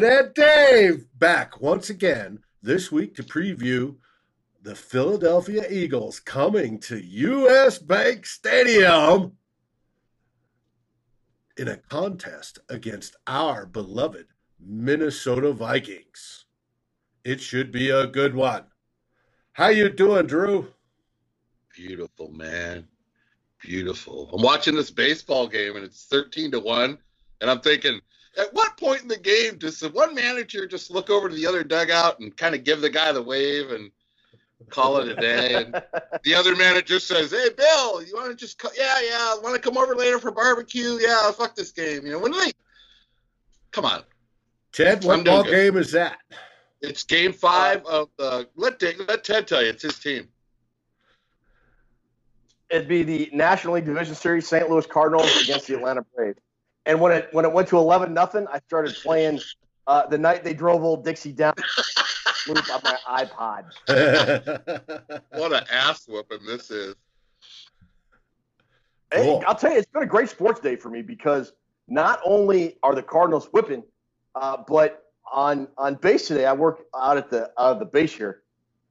Ted, and Dave back once again this week to preview the Philadelphia Eagles coming to US Bank Stadium in a contest against our beloved Minnesota Vikings. It should be a good one. How you doing, Drew? Beautiful, man. Beautiful. I'm watching this baseball game and it's 13 to 1 and I'm thinking at what point in the game does the one manager just look over to the other dugout and kind of give the guy the wave and call it a day? And the other manager says, "Hey, Bill, you want to just co- yeah, yeah, want to come over later for barbecue? Yeah, fuck this game. You know when do they? Come on, Ted, what ball good. game is that? it's game five uh, of the. Let Dick, let Ted tell you, it's his team. It'd be the National League Division Series, St. Louis Cardinals against the Atlanta Braves. And when it when it went to eleven nothing, I started playing uh, the night they drove old Dixie down loop on my iPod. What an ass whooping this is. Hey, Cool. I'll tell you, it's been a great sports day for me because not only are the Cardinals whipping, uh, but on on base today, I work out at the out of the base here.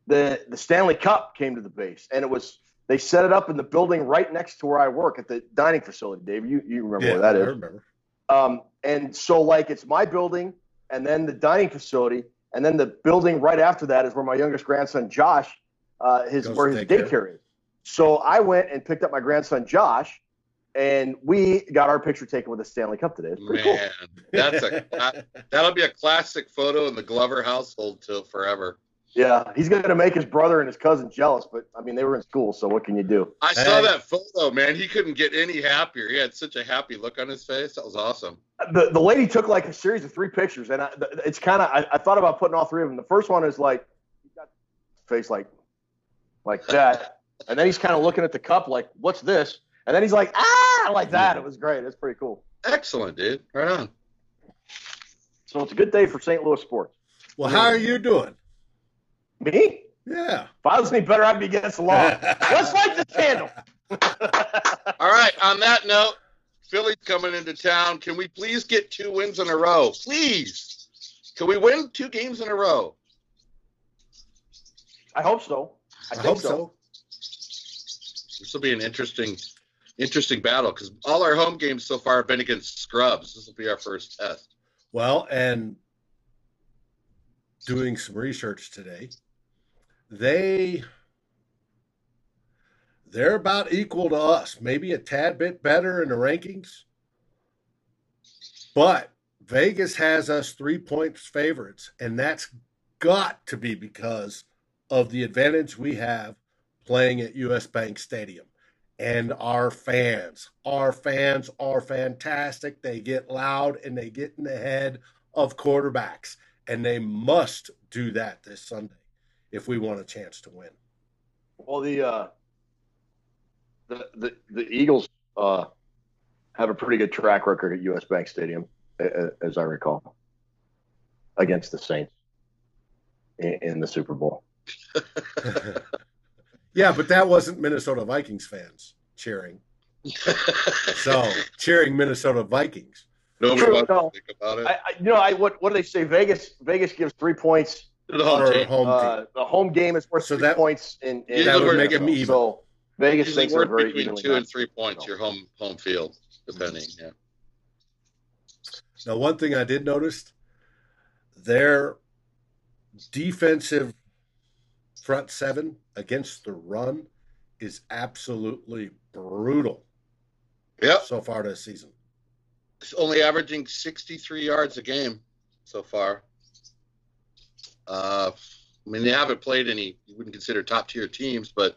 The the Stanley Cup came to the base, and it was they set it up in the building right next to where I work at the dining facility. Dave, you you remember yeah, where that I is? remember. Um, and so like it's my building, and then the dining facility, and then the building right after that is where my youngest grandson Josh, uh, his Goes where his daycare. daycare is. So I went and picked up my grandson Josh, and we got our picture taken with the Stanley Cup today. It's pretty Man, that's a that, that'll be a classic photo in the Glover household till forever. Cool. Yeah, he's going to make his brother and his cousin jealous, but I mean they were in school, so what can you do? I saw that photo, man. He couldn't get any happier. He had such a happy look on his face. That was awesome. the the lady took like a series of three pictures, and I, it's kind of I, I thought about putting all three of them. The first one is like he's got his face like like that, and then he's kind of looking at the cup like, "What's this?" And then he's like, "Ah!" like that. It was great. It's pretty cool. Excellent, dude. Right on. So it's a good day for St. Louis sports. well, how are you doing? Me? Yeah. If I was any better, I'd be against the law. Let's light the candle. All right. On that note, Philly's coming into town. Can we please get two wins in a row? Please. Can we win two games in a row? I hope so. I, I think hope so. so. This will be an interesting, interesting battle because all our home games so far have been against scrubs. This will be our first test. Well, and doing some research today, they they're about equal to us, maybe a tad bit better in the rankings. But Vegas has us three points favorites, and that's got to be because of the advantage we have playing at US Bank Stadium. And our fans, our fans are fantastic. They get loud and they get in the head of quarterbacks, and they must do that this Sunday if we want a chance to win. Well, the uh, the the the Eagles uh, have a pretty good track record at U.S. Bank Stadium, a- a- as I recall, against the Saints in, in the Super Bowl. yeah, but that wasn't Minnesota Vikings fans cheering. So cheering Minnesota Vikings. Nobody True, wants no. to think about it. I, I you know I what what do they say? Vegas Vegas gives three points. To the home team. home Uh, team. the home game is worth So three that- points in, in That would make 'em even. So Vegas Usually thinks worth very between evenly two and three points. Your home home field, depending. Yeah. Now, one thing I did notice, their defensive front seven against the run is absolutely brutal Yep. so far this season. It's only averaging 63 yards a game so far. Uh, I mean, they haven't played any. You wouldn't consider top tier teams, but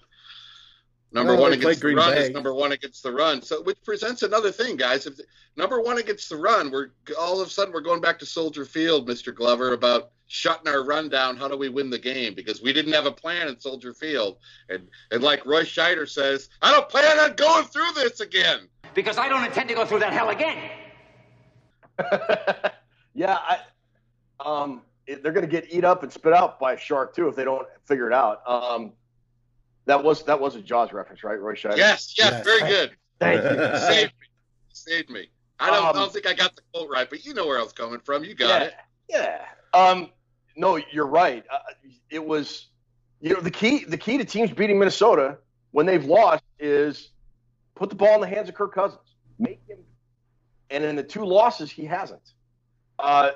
number Well, one against the Green run Bay. is number one against the run. So, which presents another thing, guys. If number one against the run, we're all of a sudden we're going back to Soldier Field, Mister Glover, about shutting our run down. How do we win the game? Because we didn't have a plan in Soldier Field, and and like Roy Scheider says, I don't plan on going through this again. Because I don't intend to go through that hell again. yeah, I, um, it- they're going to get eat up and spit out by a shark too if they don't figure it out. Um, that was that was a Jaws reference, right, Roy Scheider? Yes, yes, Yes. very good. Thank you. saved me. Saved me. I don't, I Um, don't think I got the quote right, but you know where I was coming from. You got yeah, it. Yeah. Um, no, you're right. Uh, it was, you know, the key. The key to teams beating Minnesota when they've lost is put the ball in the hands of Kirk Cousins. Make him. And in the two losses, he hasn't. Uh,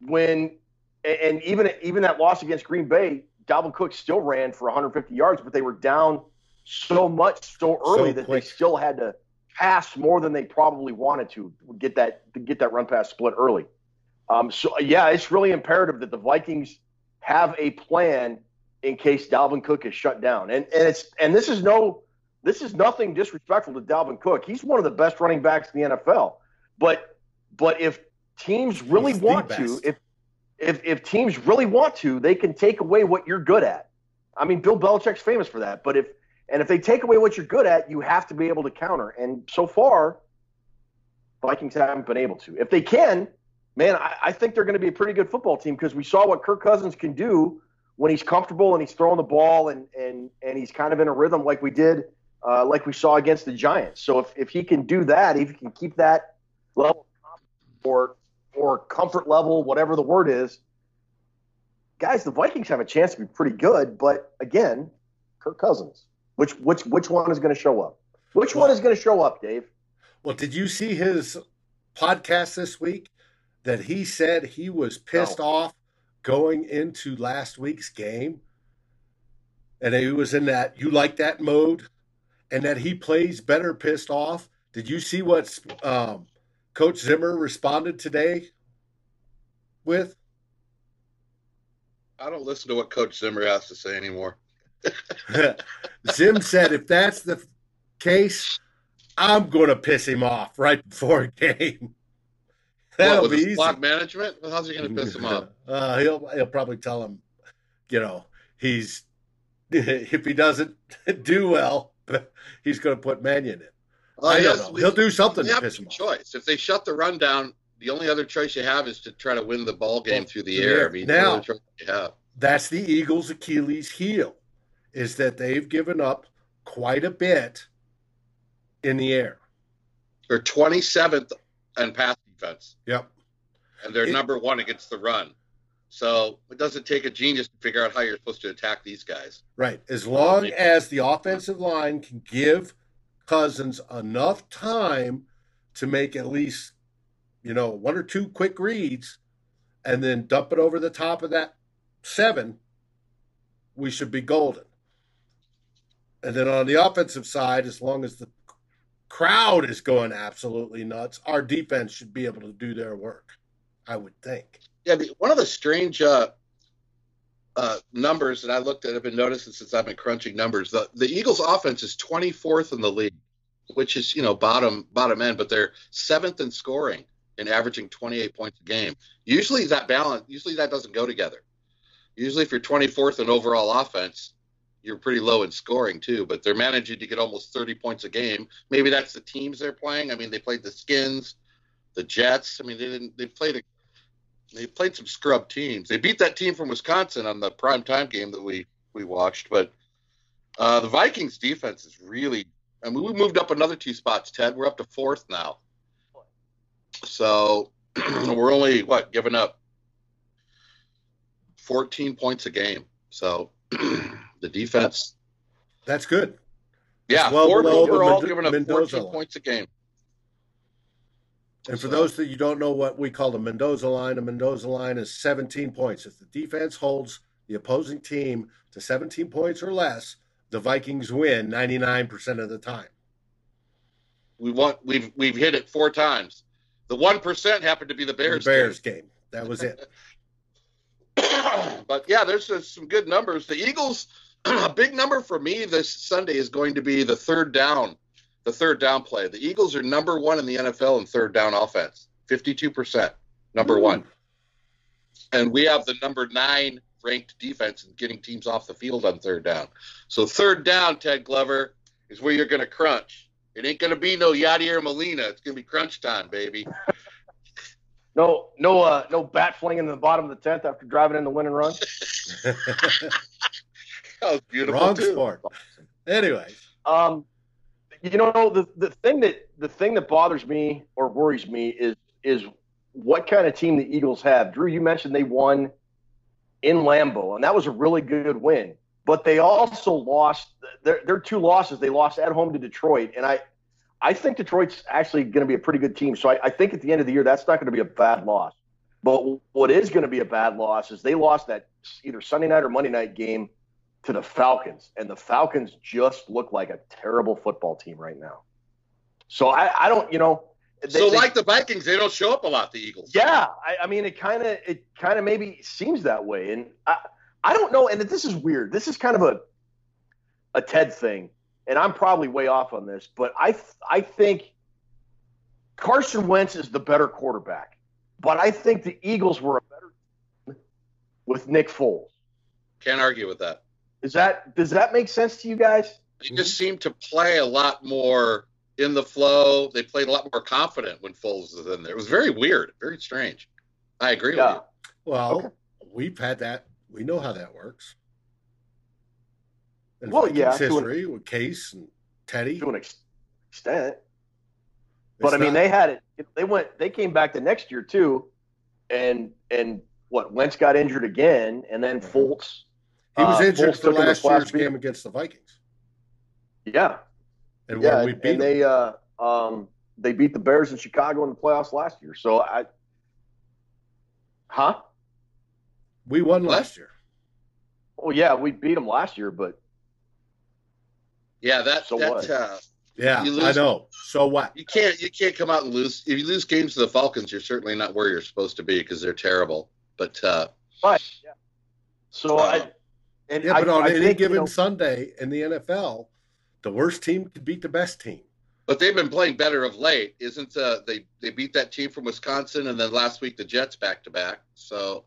when and even even that loss against Green Bay, Dalvin Cook still ran for 150 yards, but they were down so much so early So that quick. they still had to pass more than they probably wanted to get that to get that run pass split early. Um, so yeah, it's really imperative that the Vikings have a plan in case Dalvin Cook is shut down. And and it's and this is no this is nothing disrespectful to Dalvin Cook. He's one of the best running backs in the NFL. But but if teams really He's want to, if if if teams really want to, they can take away what you're good at. I mean, Bill Belichick's famous for that. But if and if they take away what you're good at, you have to be able to counter. And so far, Vikings haven't been able to. If they can, man, I, I think they're going to be a pretty good football team because we saw what Kirk Cousins can do when he's comfortable and he's throwing the ball and and and he's kind of in a rhythm like we did, uh, like we saw against the Giants. So if, if he can do that, if he can keep that level or or comfort level, whatever the word is, guys, the Vikings have a chance to be pretty good. But again, Kirk Cousins, which which which one is going to show up? Which one is going to show up, Dave? Well, did you see his podcast this week that he said he was pissed No. off going into last week's game? And he was in that you like that mode and that he plays better pissed off. Did you see what um, Coach Zimmer responded today with? I don't listen to what Coach Zimmer has to say anymore. Zim said if that's the case, I'm going to piss him off right before a game. That'll with be easy. clock management? How's he going to piss him off? Uh, he'll he'll probably tell him, you know, he's if he doesn't do well, he's going to put Mannion in. Oh, I don't know. He'll do something to piss him off. choice. If they shut the run down, the only other choice you have is to try to win the ball game Well, through the air. I mean, Now- the only choice you have. That's the Eagles' Achilles heel, is that they've given up quite a bit in the air. They're 27th in pass defense, Yep. and they're It- number one against the run. So it doesn't take a genius to figure out how you're supposed to attack these guys. Right. As long as the offensive line can give Cousins enough time to make at least, you know, one or two quick reads and then dump it over the top of that seven, we should be golden. And then on the offensive side, as long as the crowd is going absolutely nuts, our defense should be able to do their work, I would think. Yeah, one of the strange uh, uh, numbers that I looked at, I've been noticing since I've been crunching numbers. The, the Eagles' offense is 24th in the league, which is you know bottom bottom end, but they're seventh in scoring and averaging 28 points a game. Usually that balance, usually that doesn't go together. Usually, if you're 24th in overall offense, you're pretty low in scoring too. But they're managing to get almost 30 points a game. Maybe that's the teams they're playing. I mean, they played the Skins, the Jets. I mean, they didn't. They played a they played some scrub teams. They beat that team from Wisconsin on the prime time game that we we watched. But uh, the Vikings defense is really. I mean, we moved up another two spots, Ted. We're up to fourth now. So we're only what giving up 14 points a game. So the defense, That's good. yeah, well the overall, giving up Mendoza 14 line. points a game. And for So- those that you don't know what we call the Mendoza line, a Mendoza line is 17 points. If the defense holds the opposing team to 17 points or less, the Vikings win 99% of the time. We want we've we've hit it four times. The one percent happened to be the The Bears. Bears game. That was it. but yeah, there's some good numbers. The Eagles, a big number for me this Sunday is going to be the third down, the third down play. The Eagles are number one in the NFL in third down offense, 52%, number Ooh. one. And we have the number nine ranked defense in getting teams off the field on third down. So third down, Ted Glover, is where you're going to crunch. It ain't going to be no Yadier Molina. It's going to be crunch time, baby. No, no, uh, no bat flinging in the bottom of the tenth after driving in the win and run. That was beautiful. Wrong too. sport. Anyways, Um, you know the the thing that the thing that bothers me or worries me is is what kind of team the Eagles have. Drew, you mentioned they won in Lambeau, and that was a really good win. But they also lost their their two losses. They lost at home to Detroit, and I I think Detroit's actually going to be a pretty good team. So I, I think at the end of the year, that's not going to be a bad loss. But what is going to be a bad loss is they lost that either Sunday night or Monday night game to the Falcons, and the Falcons just look like a terrible football team right now. So I, I don't, you know. They, so they, like the Vikings, they don't show up a lot. The Eagles. Yeah, I, I mean, it kind of, it kind of maybe seems that way, and I, I don't know. And this is weird. This is kind of a, a Ted thing, and I'm probably way off on this, but I, I think Carson Wentz is the better quarterback, but I think the Eagles were a better team with Nick Foles. Can't argue with that. Is that does that make sense to you guys? They just seem to play a lot more in the flow. They played a lot more confident when Foles was in there. It was very weird, very strange. I agree yeah. with you. Well, okay. we've had that. We know how that works. And well, yeah, history an, with Case and Teddy to an extent. But it's I mean, not, they had it. They went. They came back the next year too, and and what Wentz got injured again, and then mm-hmm. Foles he was uh, injured for last year's game against the Vikings. Yeah, and yeah, we beat and they uh, um, they beat the Bears in Chicago in the playoffs last year. So I, huh? We won last year. Oh yeah, we beat them last year, but yeah, that so that uh, yeah, lose, I know. So what? You can't you can't come out and lose if you lose games to the Falcons. You're certainly not where you're supposed to be because they're terrible. But uh, right, yeah. So uh, I and yeah, but I, on I any think, given you know, Sunday in the NFL, the worst team could beat the best team. But they've been playing better of late, isn't uh, they? They beat that team from Wisconsin, and then last week the Jets back to back. So,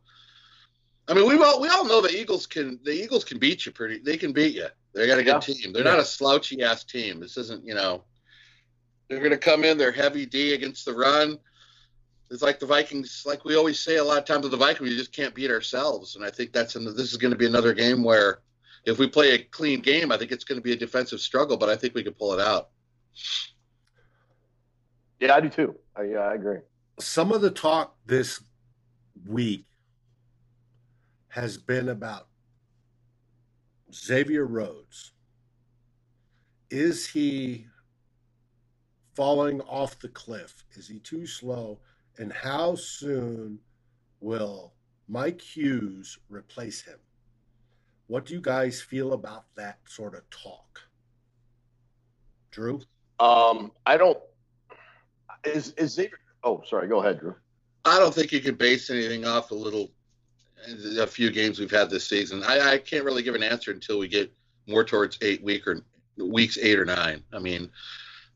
I mean, we all we all know the Eagles can the Eagles can beat you pretty. They can beat you. They got a good yeah. team. They're yeah. not a slouchy ass team. This isn't you know. They're going to come in. They're heavy D against the run it's like the Vikings, like we always say a lot of times with the Vikings, we just can't beat ourselves. And I think that's in the, this is going to be another game where if we play a clean game, I think it's going to be a defensive struggle, but I think we can pull it out. Yeah, I do too. I, yeah, I agree. Some of the talk this week has been about Xavier Rhodes. Is he falling off the cliff? Is he too slow? And how soon will Mike Hughes replace him? What do you guys feel about that sort of talk? Drew? Um, I don't is is Xavier oh sorry, go ahead, Drew. I don't think you can base anything off a little a few games we've had this season. I, I can't really give an answer until we get more towards eight week or weeks eight or nine. I mean,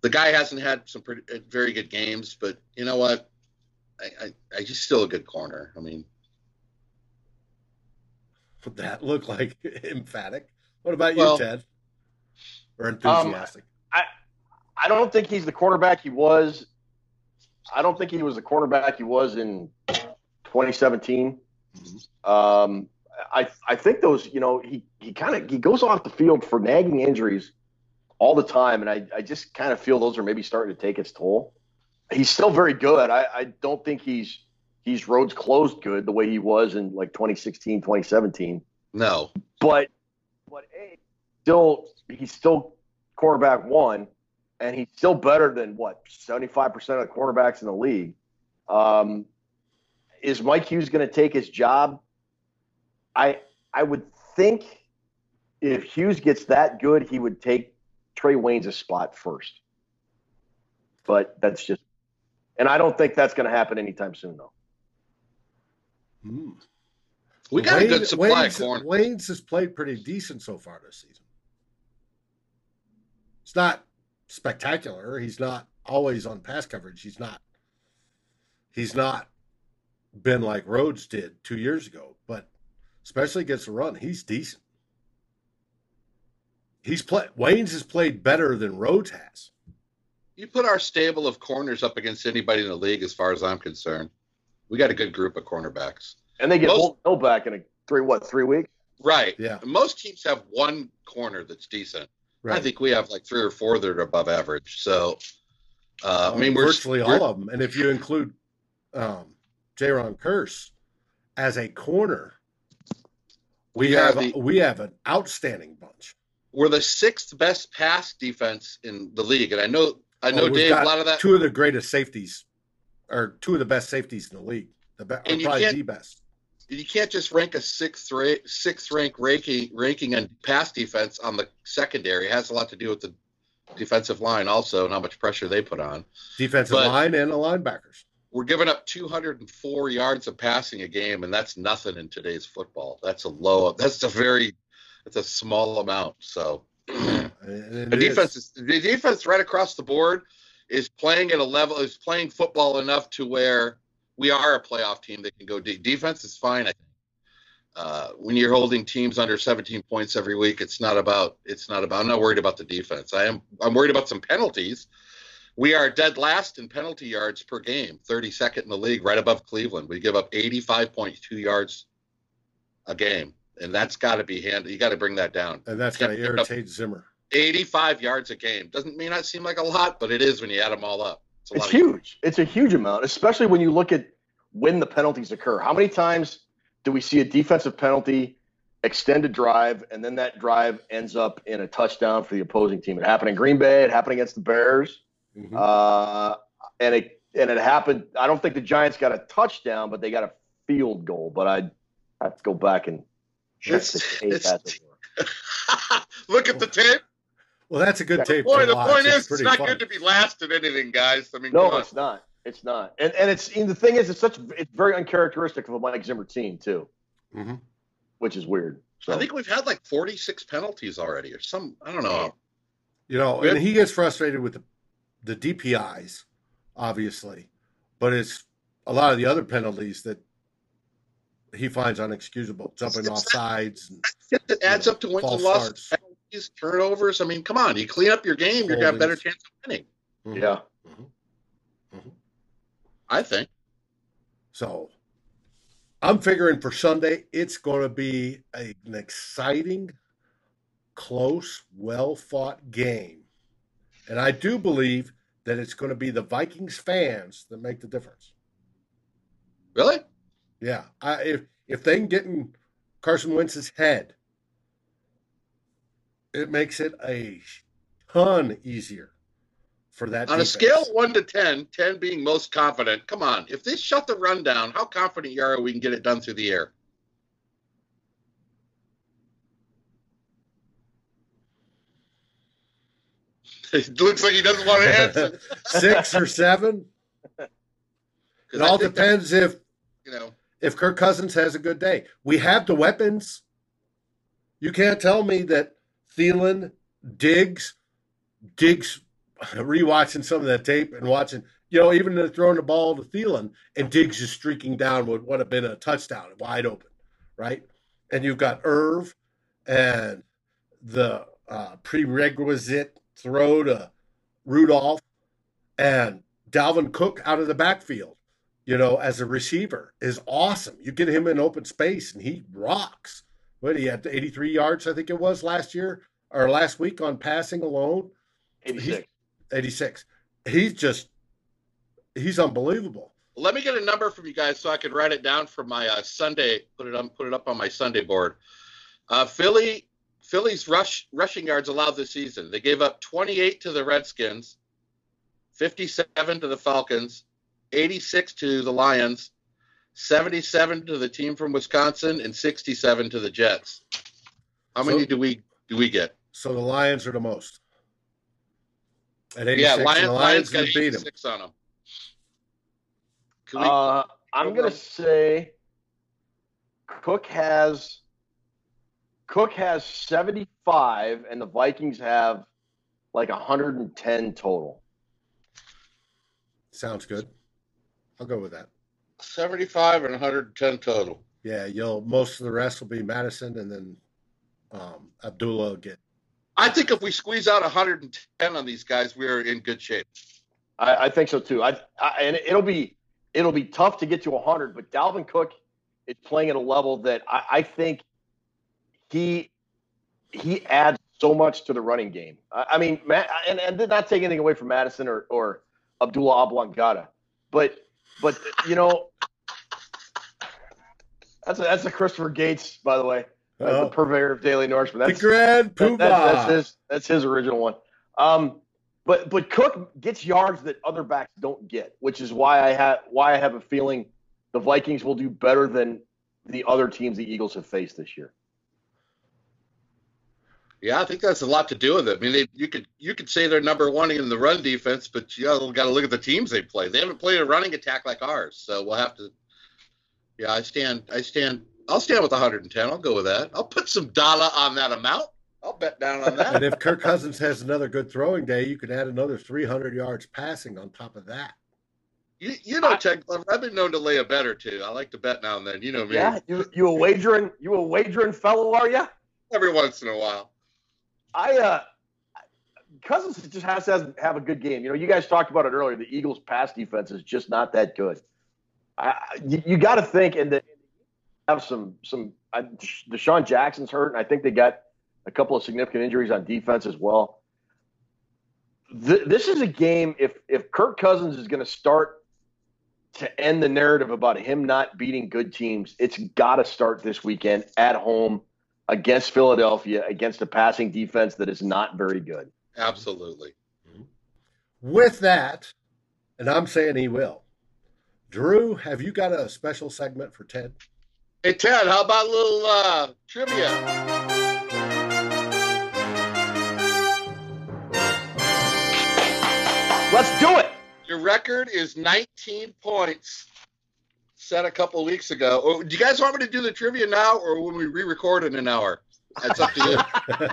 the guy hasn't had some pretty, very good games, but you know what? I, I, I just still a good corner. I mean, would that look like emphatic? What about well, you, Ted? Or enthusiastic? Um, I I don't think he's the quarterback he was. I don't think he was the quarterback he was in 2017. Mm-hmm. Um, I I think those you know he he kind of he goes off the field for nagging injuries all the time, and I I just kind of feel those are maybe starting to take its toll he's still very good. I, I don't think he's he's Rhodes closed good the way he was in like 2016, 2017. No, but but a still he's still quarterback one, and he's still better than what 75 percent of the quarterbacks in the league. Um, is Mike Hughes going to take his job? I I would think if Hughes gets that good, he would take Trae Waynes' spot first. But that's just and I don't think that's going to happen anytime soon, though. Hmm. We got Wayne, a good supply Wayne's, corn. Waynes has played pretty decent so far this season. It's not spectacular. He's not always on pass coverage. He's not. He's not been like Rhodes did two years ago, but especially against the run, he's decent. He's played. Waynes has played better than Rhodes has you put our stable of corners up against anybody in the league, as far as I'm concerned. We got a good group of cornerbacks, and they get Most, Hill back in a three what three weeks. Right. Yeah. Most teams have one corner that's decent. Right. I think we have like three or four that are above average. So, uh, I mean, we're we're virtually we're- all of them, and if you include um, Jayron Kearse as a corner, we, We have, have the- we have an outstanding bunch. we're the sixth best pass defense in the league, and I know I know Dave. A lot of that. Two of the greatest safeties, or two of the best safeties in the league. The be- or And probably the best. you can't just rank a sixth rate sixth rank ranking ranking on pass defense on the secondary. It has a lot to do with the defensive line also and how much pressure they put on. Defensive but- line and the linebackers. We're giving up 204 yards of passing a game, and that's nothing in today's football. That's a low. That's a very. That's a small amount. So And the defense is the defense right across the board is playing at a level is playing football enough to where we are a playoff team that can go deep. Defense is fine. I think. Uh, when you're holding teams under 17 points every week, it's not about it's not about. I'm not worried about the defense. I am. I'm worried about some penalties. We are dead last in penalty yards per game, 32nd in the league, right above Cleveland. We give up 85.2 yards a game, and that's got to be handled. You got to bring that down. and that's going to Can't pick up- irritate Zimmer. 85 yards a game doesn't may not seem like a lot, but it is when you add them all up. It's, a It's lot of- huge. It's a huge amount, especially when you look at when the penalties occur. How many times do we see a defensive penalty, extend a drive, and then that drive ends up in a touchdown for the opposing team? It happened in Green Bay. It happened against the Bears. Mhm. Uh, and it and it happened. I don't think the Giants got a touchdown, but they got a field goal. But I have to go back and check It's- the tape. it's- as it were. Look at the tape. Well, that's a good tape. Boy, to the watch. point is, it's pretty not fun. good to be last at anything, guys. I mean, No, it's not. It's not. And and it's and the thing is, it's such it's very uncharacteristic of a Mike Zimmer team too, Mhm. which is weird. So I think we've had like 46 penalties already, or some. I don't know. You know, and he gets frustrated with the, the DPIs, obviously, but it's a lot of the other penalties that he finds unexcusable, jumping off sides. And, It adds up to wins false and losses, starts. Penalties, turnovers. I mean, come on. You clean up your game, you're gonna have a better chance of winning. Mhm. yeah, I think. So I'm figuring for Sunday, it's going to be a, an exciting, close, well fought game. And I do believe that it's going to be the Vikings fans that make the difference. Really? Yeah. I, if, if they can get in Carson Wentz's head, it makes it a ton easier for that. On a scale of one to 10, 10 being most confident, come on. If they shut the run down, how confident you are we can get it done through the air? It looks like he doesn't want to answer. six or seven. It I all think that, depends if You know, if Kirk Cousins has a good day. We have the weapons. You can't tell me that Thielen, Diggs, Diggs, rewatching some of that tape and watching, you know, even throwing the ball to Thielen and Diggs is streaking down what would have been a touchdown, wide open, right? And you've got Irv and the uh, prerequisite throw to Rudolph and Dalvin Cook out of the backfield you know, as a receiver is awesome. You get him in open space and he rocks. What he had 83 yards, I think it was last year or last week on passing alone. eighty six. 86. He's just he's unbelievable. let me get a number from you guys so I can write it down for my uh, Sunday. Put it on. Put it up on my Sunday board. Uh, Philly, Philly's rush rushing yards allowed this season. They gave up 28 to the Redskins, 57 to the Falcons, 86 to the Lions, 77 to the team from Wisconsin, and 67 to the Jets. How many So- do we do we get? So the Lions are the most. At 86, Yeah, Lions, the Lions Lions got can beat him. 86 on them. Can we, Uh, I'm gonna say Cook has Cook has 75, and the Vikings have like 110 total. Sounds good. I'll go with that. 75 and 110 total. Yeah, you'll most of the rest will be Mattison and then um, Abdullah will get I think if we squeeze out 110 on these guys, we're in good shape. I, I think so too. I, I and it'll be it'll be tough to get to 100, but Dalvin Cook is playing at a level that I, I think he he adds so much to the running game. I, I mean, Matt, and, and not take anything away from Mattison or, or Abdullah Oblongata, but but you know, that's a, that's a Christopher Gates, by the way, uh, the purveyor of Daily Norseman. That's, the Grand Poobah. That, that, that's his that's his original one. Um, but but Cook gets yards that other backs don't get, which is why I have why I have a feeling the Vikings will do better than the other teams the Eagles have faced this year. Yeah, I think that's a lot to do with it. I mean, they, you could you could say they're number one in the run defense, but you got to look at the teams they play. They haven't played a running attack like ours, so we'll have to. Yeah, I stand. I stand. I'll stand with 110. I'll go with that. I'll put some dollar on that amount. I'll bet down on that. and if Kirk Cousins has another good throwing day, you could add another 300 yards passing on top of that. You, you know, Ted I've been known to lay a bet or two. I like to bet now and then. You know me. Yeah, you, you a wagering you a wagering fellow, are you? Every once in a while. I uh, Cousins just has to have a good game. You know, you guys talked about it earlier. The Eagles' pass defense is just not that good. I, you, you got to think, and the, have some some. Uh, DeSean Jackson's hurt, and I think they got a couple of significant injuries on defense as well. Th- this is a game. If if Kirk Cousins is going to start to end the narrative about him not beating good teams, it's got to start this weekend at home against Philadelphia against a passing defense that is not very good. Absolutely. With that, and I'm saying he will. Drew, have you got a special segment for Ted? Hey Ted, how about a little uh, trivia? Let's do it. Your record is 19 points set a couple weeks ago. Oh, do you guys want me to do the trivia now or when we re-record in an hour? That's up to you.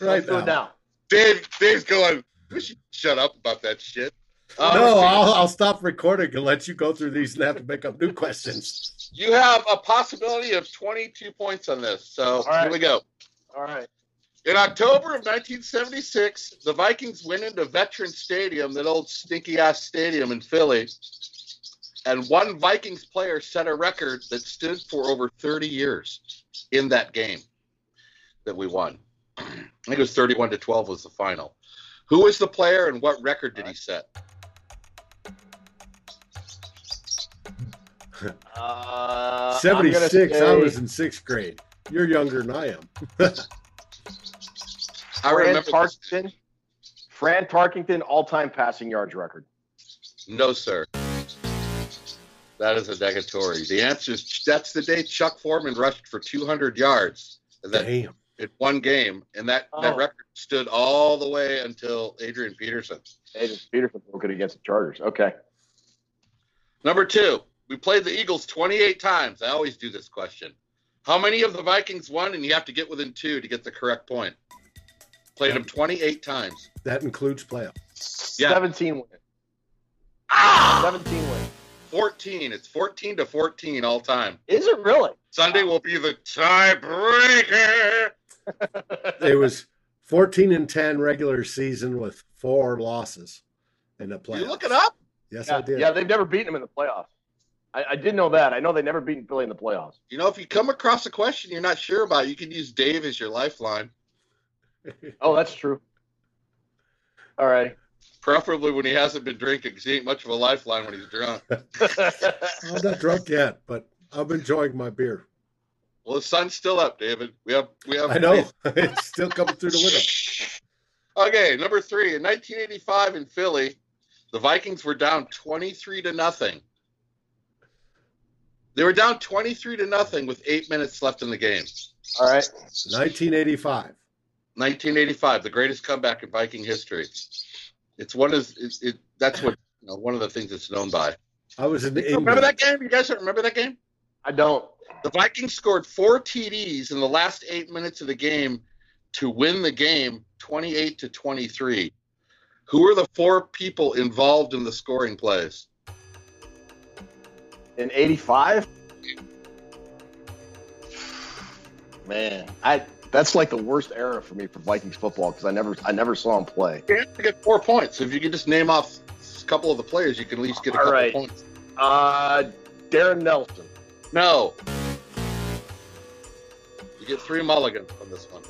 right now. now. Dave, Dave's going. We should shut up about that shit. Um, no, I'll, I'll stop recording and let you go through these and have to make up new questions. You have a possibility of 22 points on this. So right. here we go. All right. In October of 1976, the Vikings went into Veteran Stadium, that old stinky ass stadium in Philly, and one Vikings player set a record that stood for over 30 years in that game that we won. I think it was 31 to 12 was the final. Who was the player and what record did he set? Uh, 76. Say... I was in sixth grade. You're younger than I am. I remember Tarkenton. Fran Tarkenton all-time passing yards record. No, sir. That is a negatory. The answer is that's the day Chuck Foreman rushed for 200 yards. That, Damn. In one game, and that, oh. that record stood all the way until Adrian Peterson. Adrian Peterson broke it against the Chargers. Okay. Number two, we played the Eagles 28 times. I always do this question. How many of the Vikings won? And you have to get within two to get the correct point. Played them 28 times. That includes playoffs. Yeah. 17 wins. Ah! 17 wins. 14. It's 14 to 14 all time. Is it really? Sunday will be the tiebreaker. it was 14 and 10 regular season with four losses in the playoffs. You look it up? Yes, yeah, I did. Yeah, they've never beaten them in the playoffs. I, I did know that. I know they never beaten Philly in the playoffs. You know, if you come across a question you're not sure about, you can use Dave as your lifeline. oh, that's true. All right. Preferably when he hasn't been drinking, because he ain't much of a lifeline when he's drunk. I'm not drunk yet, but I'm enjoying my beer. Well, the sun's still up, David. We have, we have. I know it's still coming through the window. okay, number three. In 1985 in Philly, the Vikings were down 23 to nothing. They were down 23 to nothing with eight minutes left in the game. All right. 1985. 1985, the greatest comeback in Viking history. It's one of it, it that's what you know, one of the things it's known by. I was in the remember that game. You guys remember that game? I don't. The Vikings scored four TDs in the last eight minutes of the game to win the game, 28 to 23. Who are the four people involved in the scoring plays? In 85? Man, I that's like the worst era for me for Vikings football because I never I never saw him play. You get four points. If you can just name off a couple of the players, you can at least get a All couple right. points. Uh, Darrin Nelson. No. You get three mulligans on this one.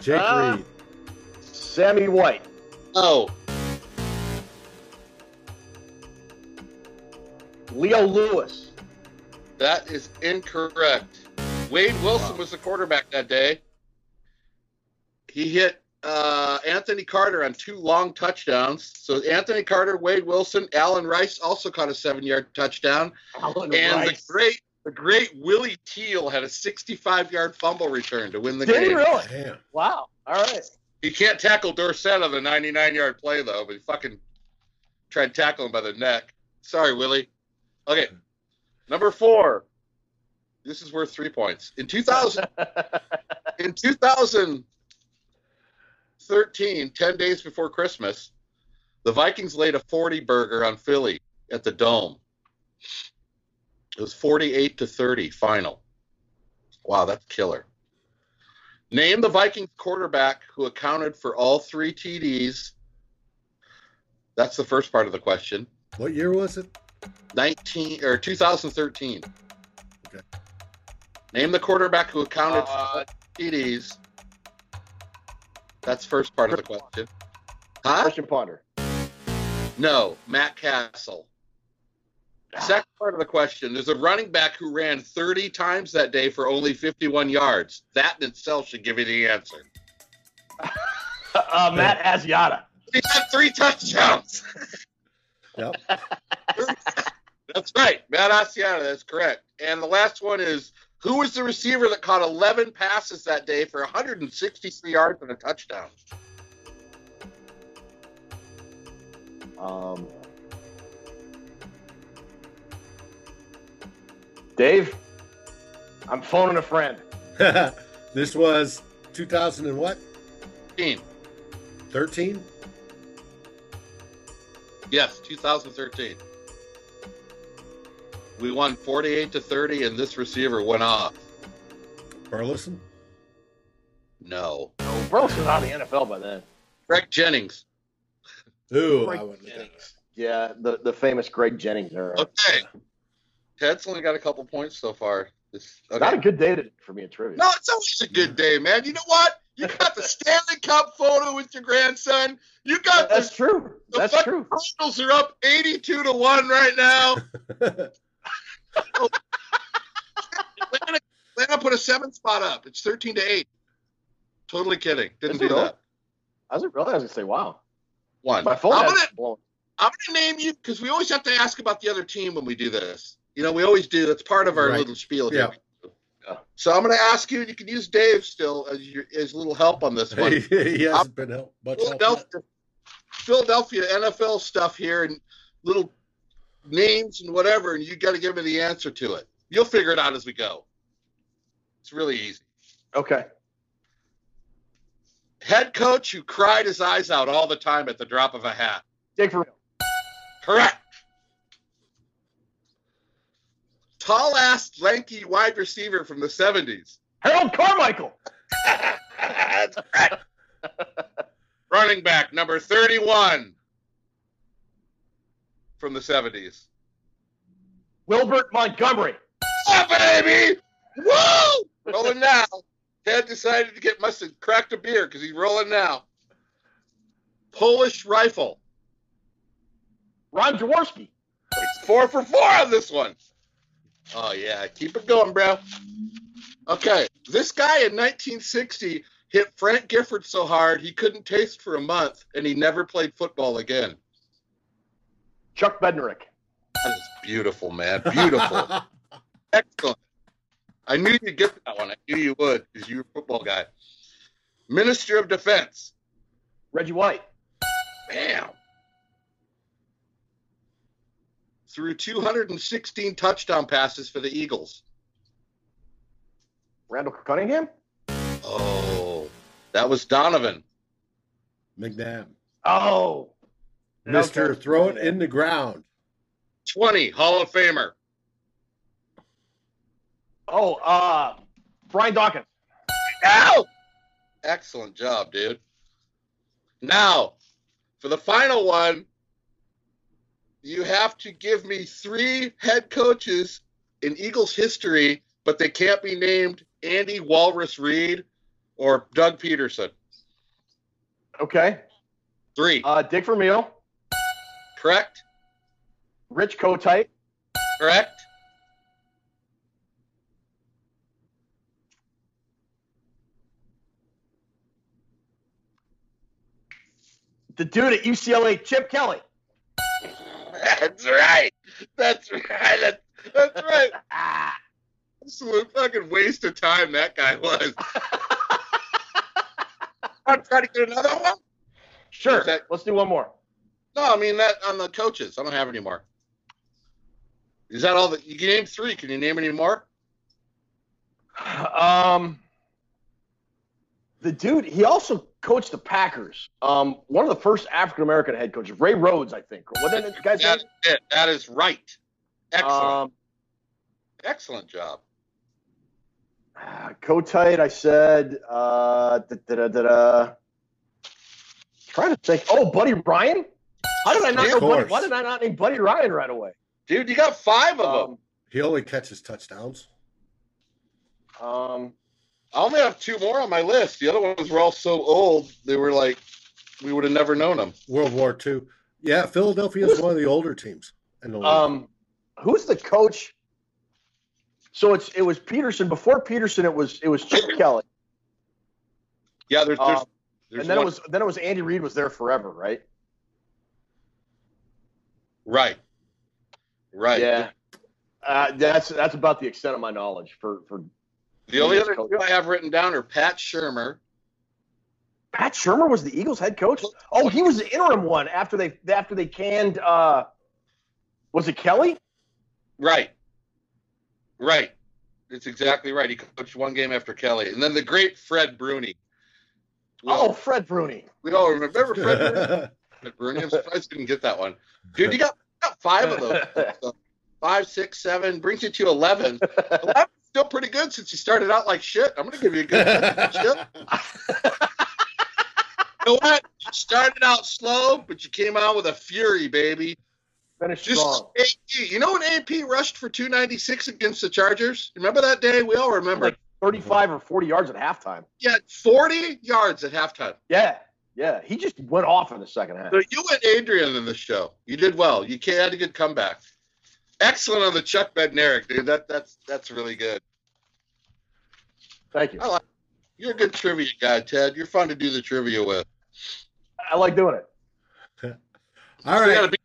Jake Reed. Sammy White. Oh, Leo Lewis. that is incorrect. Wade Wilson was the quarterback that day. He hit uh, Anthony Carter on two long touchdowns. So Anthony Carter, Wade Wilson, Allen Rice also caught a seven-yard touchdown, Allen and Rice. the great, the great Willie Teal had a 65-yard fumble return to win the Did he game. really? Damn. Wow. All right. He can't tackle Dorsett on the 99-yard play though, but he fucking tried to tackle him by the neck. Sorry, Willie. Okay, hmm. number four. This is worth three points. In 2000, in 2013, 10 days before Christmas, the Vikings laid a 40 burger on Philly at the Dome. It was 48 to 30 final. Wow, that's killer. Name the Vikings quarterback who accounted for all three TDs. That's the first part of the question. What year was it? 19 or 2013. Okay. Name the quarterback who accounted for Uh, all TDs. That's first part of the question. Huh? Christian Ponder. No, Matt Cassel. Second part of the question: There's a running back who ran 30 times that day for only 51 yards. That in itself should give you the answer. Uh, Matt Asiata. He had three touchdowns. Yep. That's right, Matt Asiata. That's correct. And the last one is who was the receiver that caught 11 passes that day for 163 yards and a touchdown? Um, Dave, I'm phoning a friend. this was 2000 and what? Team. 13? Yes, 2013. We won 48 to 30, and this receiver went off. Burleson? No, Oh, Burles was out of the NFL by then. Greg Jennings. Ooh, Greg I wouldn't have done Jennings. Yeah, the, the famous Greg Jennings era. Okay. Ted's only got a couple points so far. This, okay. Not a good day to, for me in trivia. No, it's always a good day, man. You know what? You got the Stanley Cup photo with your grandson. You got the That's true. The That's fucking true. Cardinals are up 82 to 1 right now. that. Atlanta, Atlanta put a seven spot up. It's 13 to 8. Totally kidding. Didn't Is do really? that. I was really I was gonna say, wow. One. My phone I'm gonna, blown. I'm gonna name you because we always have to ask about the other team when we do this. You know, we always do. That's part of our Right. little spiel Yeah. here. Yeah. So I'm gonna ask you, and you can use Dave still as your as a little help on this one. he hasn't been help, much help. Philadelphia, Philadelphia NFL stuff here and little names and whatever, and you got to give me the answer to it. You'll figure it out as we go. It's really easy. Okay. Head coach who cried his eyes out all the time at the drop of a hat. Jake Vermeil. Correct. Tall ass, lanky wide receiver from the 70s. Harold Carmichael. That's correct. Running back number 31 from the 70s. Wilbert Montgomery. Yeah, baby! Woo! Rolling now. Ted decided to get must have cracked a beer because he's rolling now. Polish rifle. Ron Jaworski. It's four for four on this one. Oh yeah, keep it going, bro. Okay, this guy in 1960 hit Frank Gifford so hard he couldn't taste for a month, and he never played football again. Chuck Bednarik. That is beautiful, man. Beautiful. Excellent. I knew you'd get that one. I knew you would because you're a football guy. Minister of Defense. Reggie White. Bam. Threw 216 touchdown passes for the Eagles. Randall Cunningham. Oh, that was Donovan. McNabb. Oh. Mister, Okay. throw it in the ground. 20, Hall of Famer. Oh, uh, Brian Dawkins. Ow! Excellent job, dude. Now, for the final one, you have to give me three head coaches in Eagles history, but they can't be named Andy Walrus Reid or Doug Pederson? Okay. Three. Uh, Dick Vermeil, Correct? Rich Kotite, Correct? the dude at UCLA, Chip Kelly. That's right. That's right. That's, that's right. Absolute fucking waste of time that guy was. I'm trying to get another one. Sure. That- Let's do one more. No, I mean that on the coaches. I don't have any more. Is that all that you can name three? Can you name any more? Um, the dude, he also coached the Packers. Um, one of the first African American head coaches, Ray Rhodes, I think. What the guy's name? That's it. That is right. Excellent. Um, Excellent job. ah, Kotite, I said. Uh, da, da, da, da, da. Trying to think. Oh, Buddy Ryan. How did I not know? Buddy, why did I not name Buddy Ryan right away? Dude, you got five of them. He only catches touchdowns. Um, um, I only have two more on my list. The other ones were all so old, they were like, we would have never known them. World War II. Yeah, Philadelphia is one of the older teams in the league. um, who's the coach? So it's it was Pederson. Before Pederson, it was it was Chip Kelly, Yeah, there's, there's, Um, there's and then one- it was then it was Andy Reid was there forever, right? Right, right. Yeah. Uh, that's that's about the extent of my knowledge for for The only other coach. two I have written down are Pat Shurmur. Pat Shurmur was the Eagles head coach. Oh, he was the interim one after they after they canned. Uh, was it Kelly? Right, right. It's exactly right. He coached one game after Kelly, and then the great Fred Bruney. oh, Fred Bruney. we all remember Fred Bruney. Fred Bruney. I'm surprised you didn't get that one, dude. You got, you got five of those. Five, six, seven brings you to eleven. Eleven's still pretty good since you started out like shit. I'm gonna give you a good shit. You know what? You started out slow, but you came out with a fury, baby. Finished Just strong. AP. You know when AP rushed for 296 against the Chargers? Remember that day? We all remember. Like 35 or 40 yards at halftime. yeah, 40 yards at halftime. Yeah, yeah. He just went off in the second half. So you and Adrian in the show. You did well. You had a good comeback. Excellent on the Chuck Bednarik, dude. That that's that's really good. Thank you. I like- You're a good trivia guy, Ted. You're fun to do the trivia with. I like doing it. All You got right. to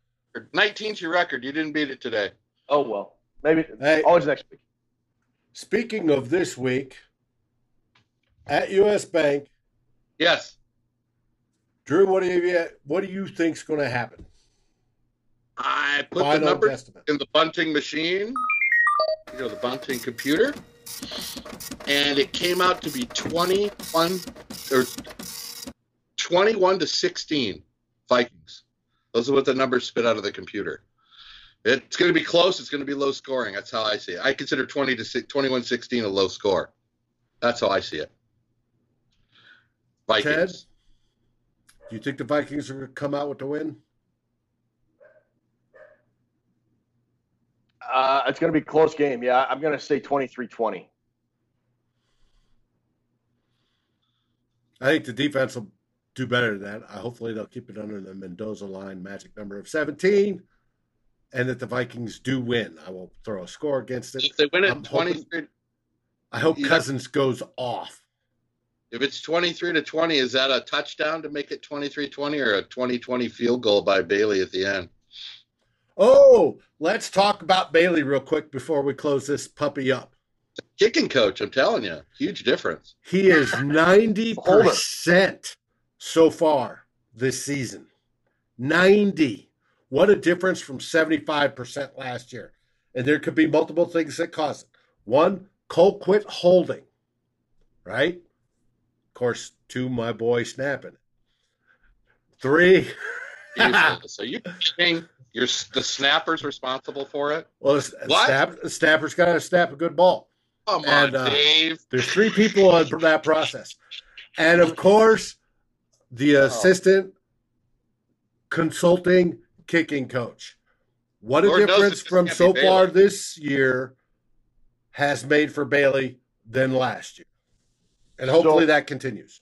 beat 19's your record. You didn't beat it today. Oh well, maybe Hey, always next week. speaking of this week, at US Bank, Yes. Drew, what do you what do you think's going to happen? I put the Final numbers estimate. in the bunting machine, you know, the bunting computer, and it came out to be 21 or 21 to 16 Vikings. Those are what the numbers spit out of the computer. It's going to be close. It's going to be low scoring. That's how I see it. I consider 20 to 6, 21 16 a low score. That's how I see it. Vikings. Ted? Do you think the Vikings are going to come out with the win? Uh, it's going to be a close game. Yeah, I'm going to say 23-20. I think the defense will do better than that. Uh, hopefully, they'll keep it under the Mendoza line magic number of 17, and that the Vikings do win. I will throw a score against it. If they win I'm it hoping- 23 I hope Yeah. Cousins goes off. If it's 23 to 20, is that a touchdown to make it 23 20 or a 20 20 field goal by Bailey at the end? Oh, let's talk about Bailey real quick before we close this puppy up. Kicking coach, I'm telling you, huge difference. He is 90% so far this season. 90. What a difference from 75% last year. And there could be multiple things that cause it. One, Colquitt holding, right? Of course, two, my boy snapping. Three, so you think you're the snapper's responsible for it? well, snap, snapper's got to snap a good ball. Come And, on, uh, Dave. There's three people on that process. And of course, the assistant consulting kicking coach. What a Lord difference from so far this year has made for Bailey than last year. And hopefully So- that continues.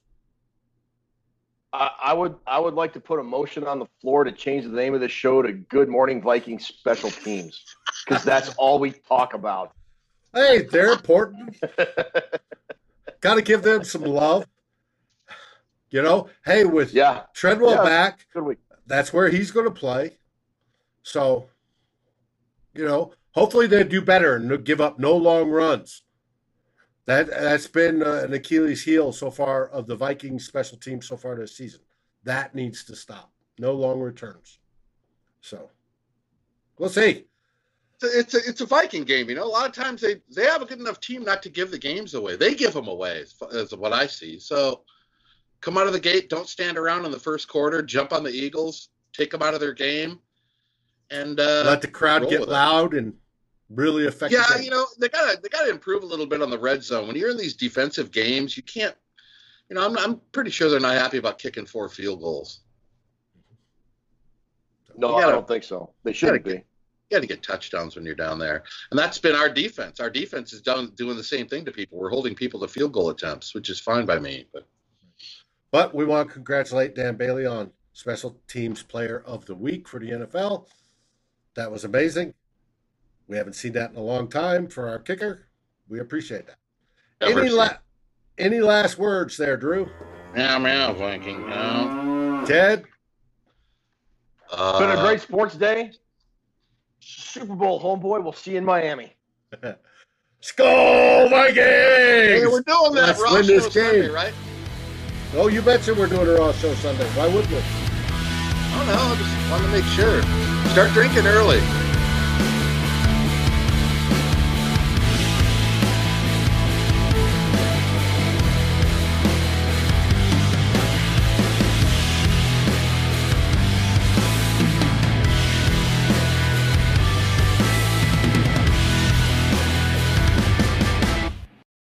I, I would I would like to put a motion on the floor to change the name of the show to Good Morning Vikings Special Teams because that's all we talk about. Hey, they're important. Got to give them some love. You know, hey, with Yeah, Treadwell Yeah. back, that's where he's going to play. So, you know, hopefully they do better and give up no long runs. That that's been uh, an Achilles heel so far of the Vikings special team so far this season. That needs to stop. No long returns. So, we'll see. It's a, it's a, Viking game, you know. A lot of times they they have a good enough team not to give the games away. They give them away, as, as what I see. So come out of the gate, don't stand around in the first quarter, jump on the Eagles, take them out of their game, and uh, Let the crowd get loud and really affect. the yeah, you know they gotta they gotta improve a little bit on the red zone. When you're in these defensive games, you can't. You know, I'm I'm pretty sure they're not happy about kicking four field goals. No, gotta- I don't think so. They shouldn't be. You got to get touchdowns when you're down there, and that's been our defense. Our defense is done doing the same thing to people. We're holding people to field goal attempts, which is fine by me. But But we want to congratulate Dan Bailey on Special Teams Player of the Week for the NFL. That was amazing. We haven't seen that in a long time for our kicker. We appreciate that. Never Any seen- la- any last words there, Drew? meow meow Viking. Meow. Ted? Uh, Been a great sports day. Super Bowl homeboy. We'll see you in Miami. Skol Vikings! Hey, we're doing that Let's Raw win show this Sunday, game. right? Oh, you betcha we're doing a Raw show Sunday. Why wouldn't we? I don't know. I just wanted to make sure. Start drinking early.